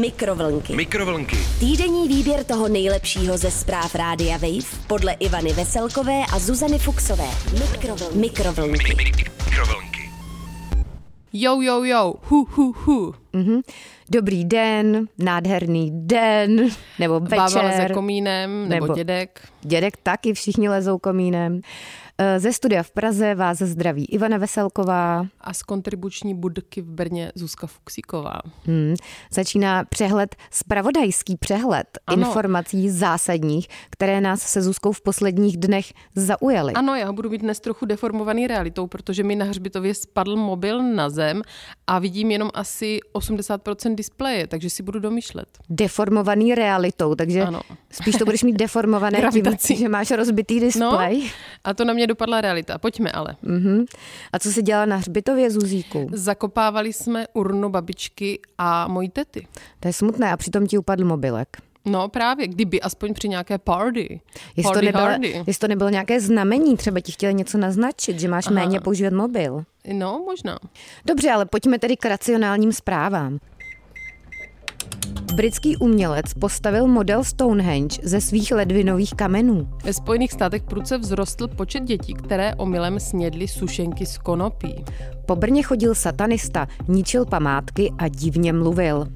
Mikrovlnky. Mikrovlnky. Týdenní výběr toho nejlepšího ze zpráv Rádia Wave podle Ivany Veselkové a Zuzany Fuxové. Mikrovlnky. Mikrovlnky. Mikrovlnky. Jo, jo, jo, hu, hu, hu. Dobrý den, nádherný den, nebo Bába leze večer. komínem, nebo, Nebo- dědek. Dědek taky, všichni lezou komínem. Eh, Ze studia v Praze vás zdraví Ivana Veselková. A z kontribuční budky v Brně Zuzka Fuxíková. Hmm. Začíná přehled, spravodajský přehled Ano. informací zásadních, které nás se Zuzkou v posledních dnech zaujaly. Ano, já budu mít dnes trochu deformovaný realitou, protože mi na hřbitově spadl mobil na zem a vidím jenom asi 80% displeje, takže si budu domýšlet. Deformovaný realitou, takže Ano. spíš to budeš mít deformované tím, že máš rozbitý displej. No, a to na mě dopadla realita. Pojďme ale. Mhm. A co se dělá na hřbitově Zuzíku? Zakopávali jsme urnu babičky a mojí tety. To je smutné a přitom ti upadl mobilek. No právě, kdyby aspoň při nějaké party. Jestli to, Party nebylo, hardy. jestli to nebylo nějaké znamení, třeba ti chtěli něco naznačit, že máš Aha. méně používat mobil. No, možná. Dobře, ale pojďme tedy k racionálním zprávám. Britský umělec postavil model Stonehenge ze svých ledvinových kamenů. Ve Spojených státech prudce vzrostl počet dětí, které omylem snědly sušenky z konopí. Po Brně chodil satanista, ničil památky a divně mluvil.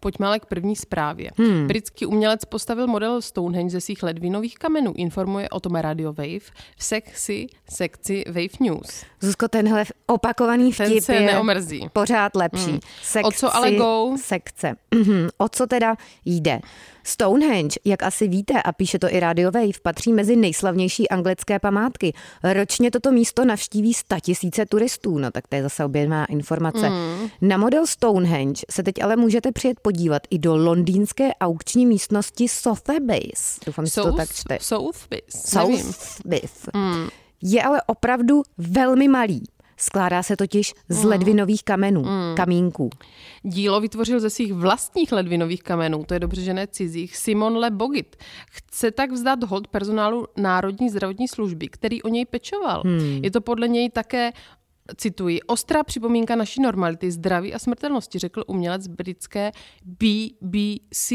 Pojďme ale k první zprávě. Hmm. Britský umělec postavil model Stonehenge ze svých ledvinových kamenů. Informuje o tom Radio Wave v sekci, sekci Wave News. Zuzko, tenhle opakovaný Ten vtip se je neomrzí. pořád lepší. Hmm. Sekci, O co ale go? Sekce. Mhm. O co teda jde? Stonehenge, jak asi víte, a píše to i Radio Wave, patří mezi nejslavnější anglické památky. Ročně toto místo navštíví tisíce turistů, no tak to je zase obědná informace. Hmm. Na model Stonehenge se teď ale můžete přijet podívat i do londýnské aukční místnosti Sotheby's. Doufám, že to tak čte. Sotheby's. Sotheby's. Je ale opravdu velmi malý. Skládá se totiž z ledvinových kamenů, Hmm. kamínků. Dílo vytvořil ze svých vlastních ledvinových kamenů, to je dobře, že ne cizích, Simon Le Bogit. Chce tak vzdát hold personálu Národní zdravotní služby, který o něj pečoval. Hmm. Je to podle něj také Cituji, ostrá připomínka naší normality, zdraví a smrtelnosti, řekl umělec britské BBC.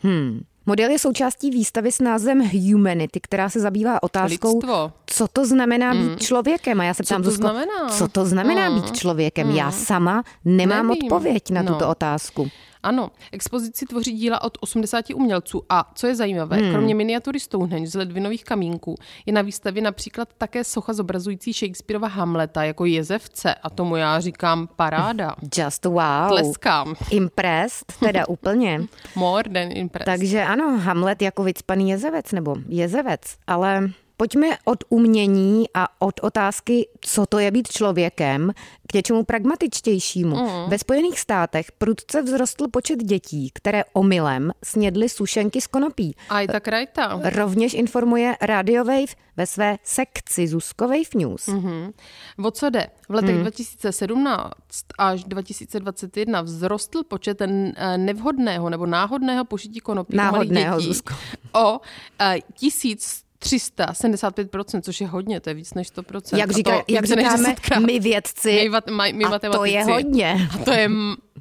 Hmm. Model je součástí výstavy s názvem Humanity, která se zabývá otázkou, Lidstvo. co to znamená být člověkem. A já se ptám, to Zuzko, znamená? co to znamená Mm. být člověkem? Já sama nemám Nevím. odpověď na No. tuto otázku. Ano, expozici tvoří díla od 80 umělců a co je zajímavé, hmm. kromě miniatury Stonehenge z ledvinových kamínků je na výstavě například také socha zobrazující Shakespeareova Hamleta jako jezevce a tomu já říkám paráda. Just wow. Tleskám. Impressed, teda úplně. More than impressed. Takže ano, Hamlet jako vycpaný jezevec nebo jezevec, ale Pojďme od umění a od otázky, co to je být člověkem, k něčemu pragmatičtějšímu. Mm. Ve Spojených státech prudce vzrostl počet dětí, které omylem snědly sušenky z konopí. A je tak rajta. Rovněž informuje Radio Wave ve své sekci Zuzko Wave News. Mm-hmm. O co jde? V letech mm. 2017 až 2021 vzrostl počet eh, nevhodného nebo náhodného požití konopí náhodného, u malých dětí Zuzko. o eh, 1100 375%, což je hodně, to je víc než 100%. Jak, říká, to, jak říkáme my vědci, my, my, my a to je hodně. A to je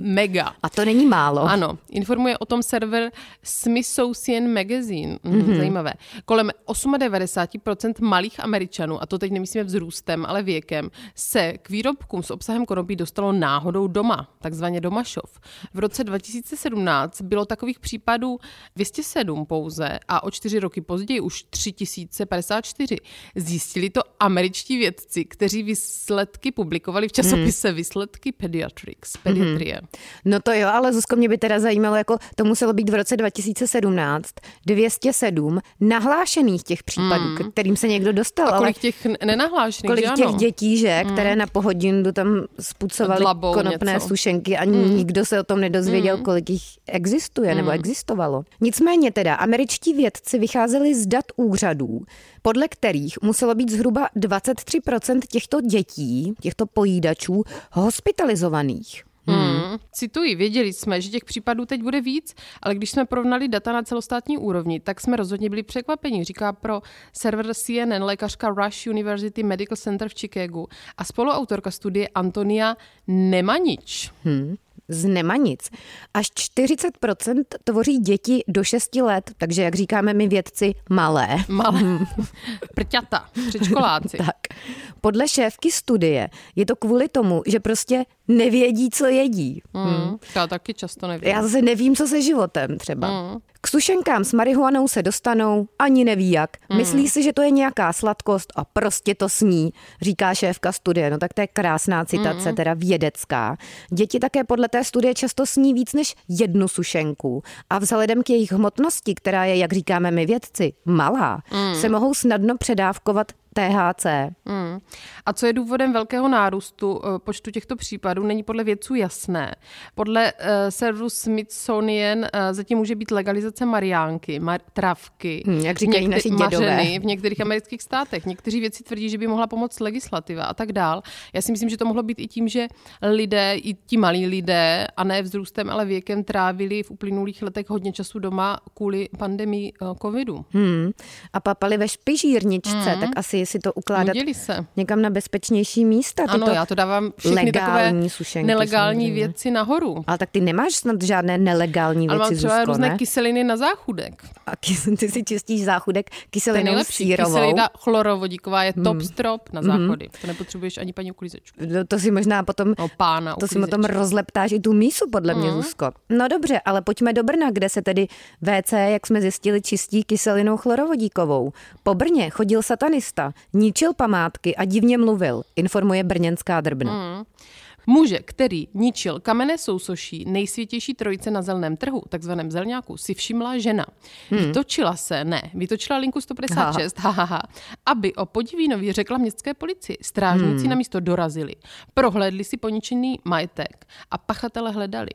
mega. A to není málo. Ano, informuje o tom server Smithsonian Magazine. Mm, Mhm. mm-hmm. Zajímavé. Kolem 98% malých Američanů, a to teď nemyslíme vzrůstem, ale věkem, se k výrobkům s obsahem konopí dostalo náhodou doma, takzvaně domašov. V roce 2017 bylo takových případů 207 pouze a o čtyři roky později už 3054. Zjistili to američtí vědci, kteří výsledky publikovali v časopise Mhm. Výsledky Pediatrics, pediatrie. No to jo, ale Zuzko, mě by teda zajímalo, jako to muselo být v roce 2017 207 nahlášených těch případů, mm. kterým se někdo dostal. A ale kolik těch n- nenahlášených, kolik že těch ano? dětí, že, které na pohodinu tam spucovali Dlabou konopné něco. sušenky a nikdo se o tom nedozvěděl, kolik jich existuje nebo existovalo. Nicméně teda američtí vědci vycházeli z dat úřadů, podle kterých muselo být zhruba 23% těchto dětí, těchto pojídačů, hospitalizovaných. Hmm. Cituji, věděli jsme, že těch případů teď bude víc, ale když jsme porovnali data na celostátní úrovni, tak jsme rozhodně byli překvapeni, říká pro server CNN lékařka Rush University Medical Center v Chicagu a spoluautorka studie Antonia Nemanič. Hmm. z Nemanic. Až 40% tvoří děti do 6 let, takže jak říkáme my vědci, malé. Malé. Prťata, předškoláci. tak. Podle šéfky studie je to kvůli tomu, že prostě nevědí, co jedí. Mm, já taky často nevím. Já zase nevím, co se životem třeba. Mm. K sušenkám s marihuanou se dostanou, ani neví jak. Mm. Myslí si, že to je nějaká sladkost a prostě to sní, říká šéfka studie. No tak to je krásná citace, mm. teda vědecká. Děti také podle té studie často sní víc než jednu sušenku a vzhledem k jejich hmotnosti, která je, jak říkáme my vědci, malá, mm. se mohou snadno předávkovat THC. Hmm. A co je důvodem velkého nárůstu eh, počtu těchto případů, není podle vědců jasné. Podle uh, serveru Smithsonian uh, zatím může být legalizace mariánky, mar- travky, hmm, jak říkají naši mařeny v některých amerických státech. Někteří vědci tvrdí, že by mohla pomoct legislativa a tak dál. Já si myslím, že to mohlo být i tím, že lidé, i ti malí lidé, a ne vzrůstem, ale věkem, trávili v uplynulých letech hodně času doma kvůli pandemii uh, covidu. Hmm. A papali ve špižírničce, hmm. tak asi si to ukládat se. někam na bezpečnější místa. Ano, já to dávám všechny legální takové sušenky, nelegální samozřejmě. věci nahoru. Ale tak ty nemáš snad žádné nelegální věci, Ale mám třeba Zuzko, různé ne? kyseliny na záchudek. A kys- ty si čistíš záchudek kyselinou sírovou. Kyselina chlorovodíková je top hmm. strop na záchody. Hmm. To nepotřebuješ ani paní uklízečku. To, to si možná potom, no, pána to si potom rozleptáš i tu mísu, podle mě, hmm. Zuzko. No dobře, ale pojďme do Brna, kde se tedy WC, jak jsme zjistili, čistí kyselinou chlorovodíkovou. Po Brně chodil satanista, ničil památky a divně mluvil, informuje brněnská drbna. Mm. Muže, který ničil kamenné sousoší nejsvětější trojice na zelném trhu, takzvaném zelňáku, si všimla žena. Hmm. Vytočila se, ne, vytočila linku 156, ha. Ha, ha, aby o Podivínovi řekla městské policii. Strážníci hmm. na místo dorazili, prohlédli si poničený majetek a pachatele hledali.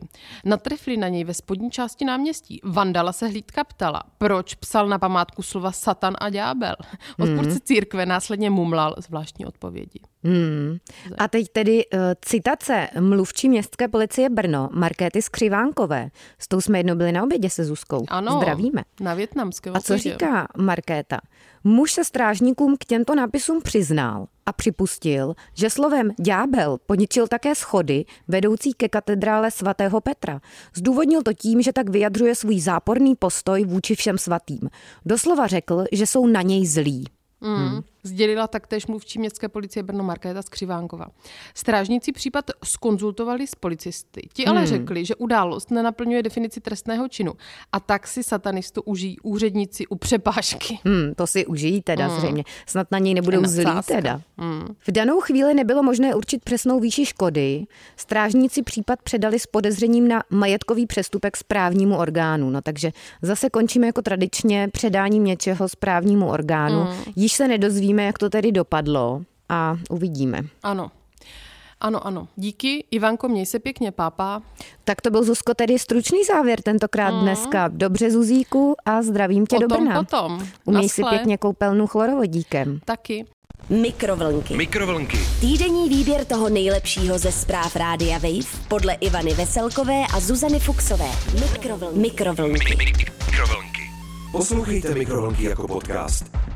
Natrefli na něj ve spodní části náměstí. Vandala se hlídka ptala, proč psal na památku slova satan a ďábel. Odpůrce hmm. církve následně mumlal zvláštní odpovědi. Hmm. A teď tedy uh, citace mluvčí městské policie Brno, Markéty Skřivánkové. S tou jsme jednou byli na obědě se Zuzkou. Ano, Zdravíme. na větnamského. A co říká Markéta? Muž se strážníkům k těmto nápisům přiznal a připustil, že slovem ďábel poničil také schody vedoucí ke katedrále svatého Petra. Zdůvodnil to tím, že tak vyjadřuje svůj záporný postoj vůči všem svatým. Doslova řekl, že jsou na něj zlí. Mm. Hmm. Sdělila taktéž mluvčí městské policie Brno Markéta Skřivánkova. Strážníci případ skonzultovali s policisty. Ti ale hmm. řekli, že událost nenaplňuje definici trestného činu a tak si satanistu užijí úředníci u přepážky. Hmm, to si užijí teda hmm. zřejmě. Snad na něj nebudou zlí teda. Hmm. V danou chvíli nebylo možné určit přesnou výši škody. Strážníci případ předali s podezřením na majetkový přestupek správnímu orgánu. No takže zase končíme jako tradičně předáním něčeho správnímu orgánu. Hmm. Již se nedozví uvidíme, jak to tedy dopadlo a uvidíme. Ano. Ano, ano. Díky, Ivanko, měj se pěkně, pápa. Tak to byl Zuzko tedy stručný závěr tentokrát mm. dneska. Dobře, Zuzíku, a zdravím tě potom, do Brna. Potom, Uměj si pěkně koupelnu chlorovodíkem. Taky. Mikrovlnky. Mikrovlnky. Týdenní výběr toho nejlepšího ze zpráv Rádia Wave podle Ivany Veselkové a Zuzany Fuxové. Mikrovlnky. Mikrovlnky. Mikrovlnky. Poslouchejte Mikrovlnky jako podcast.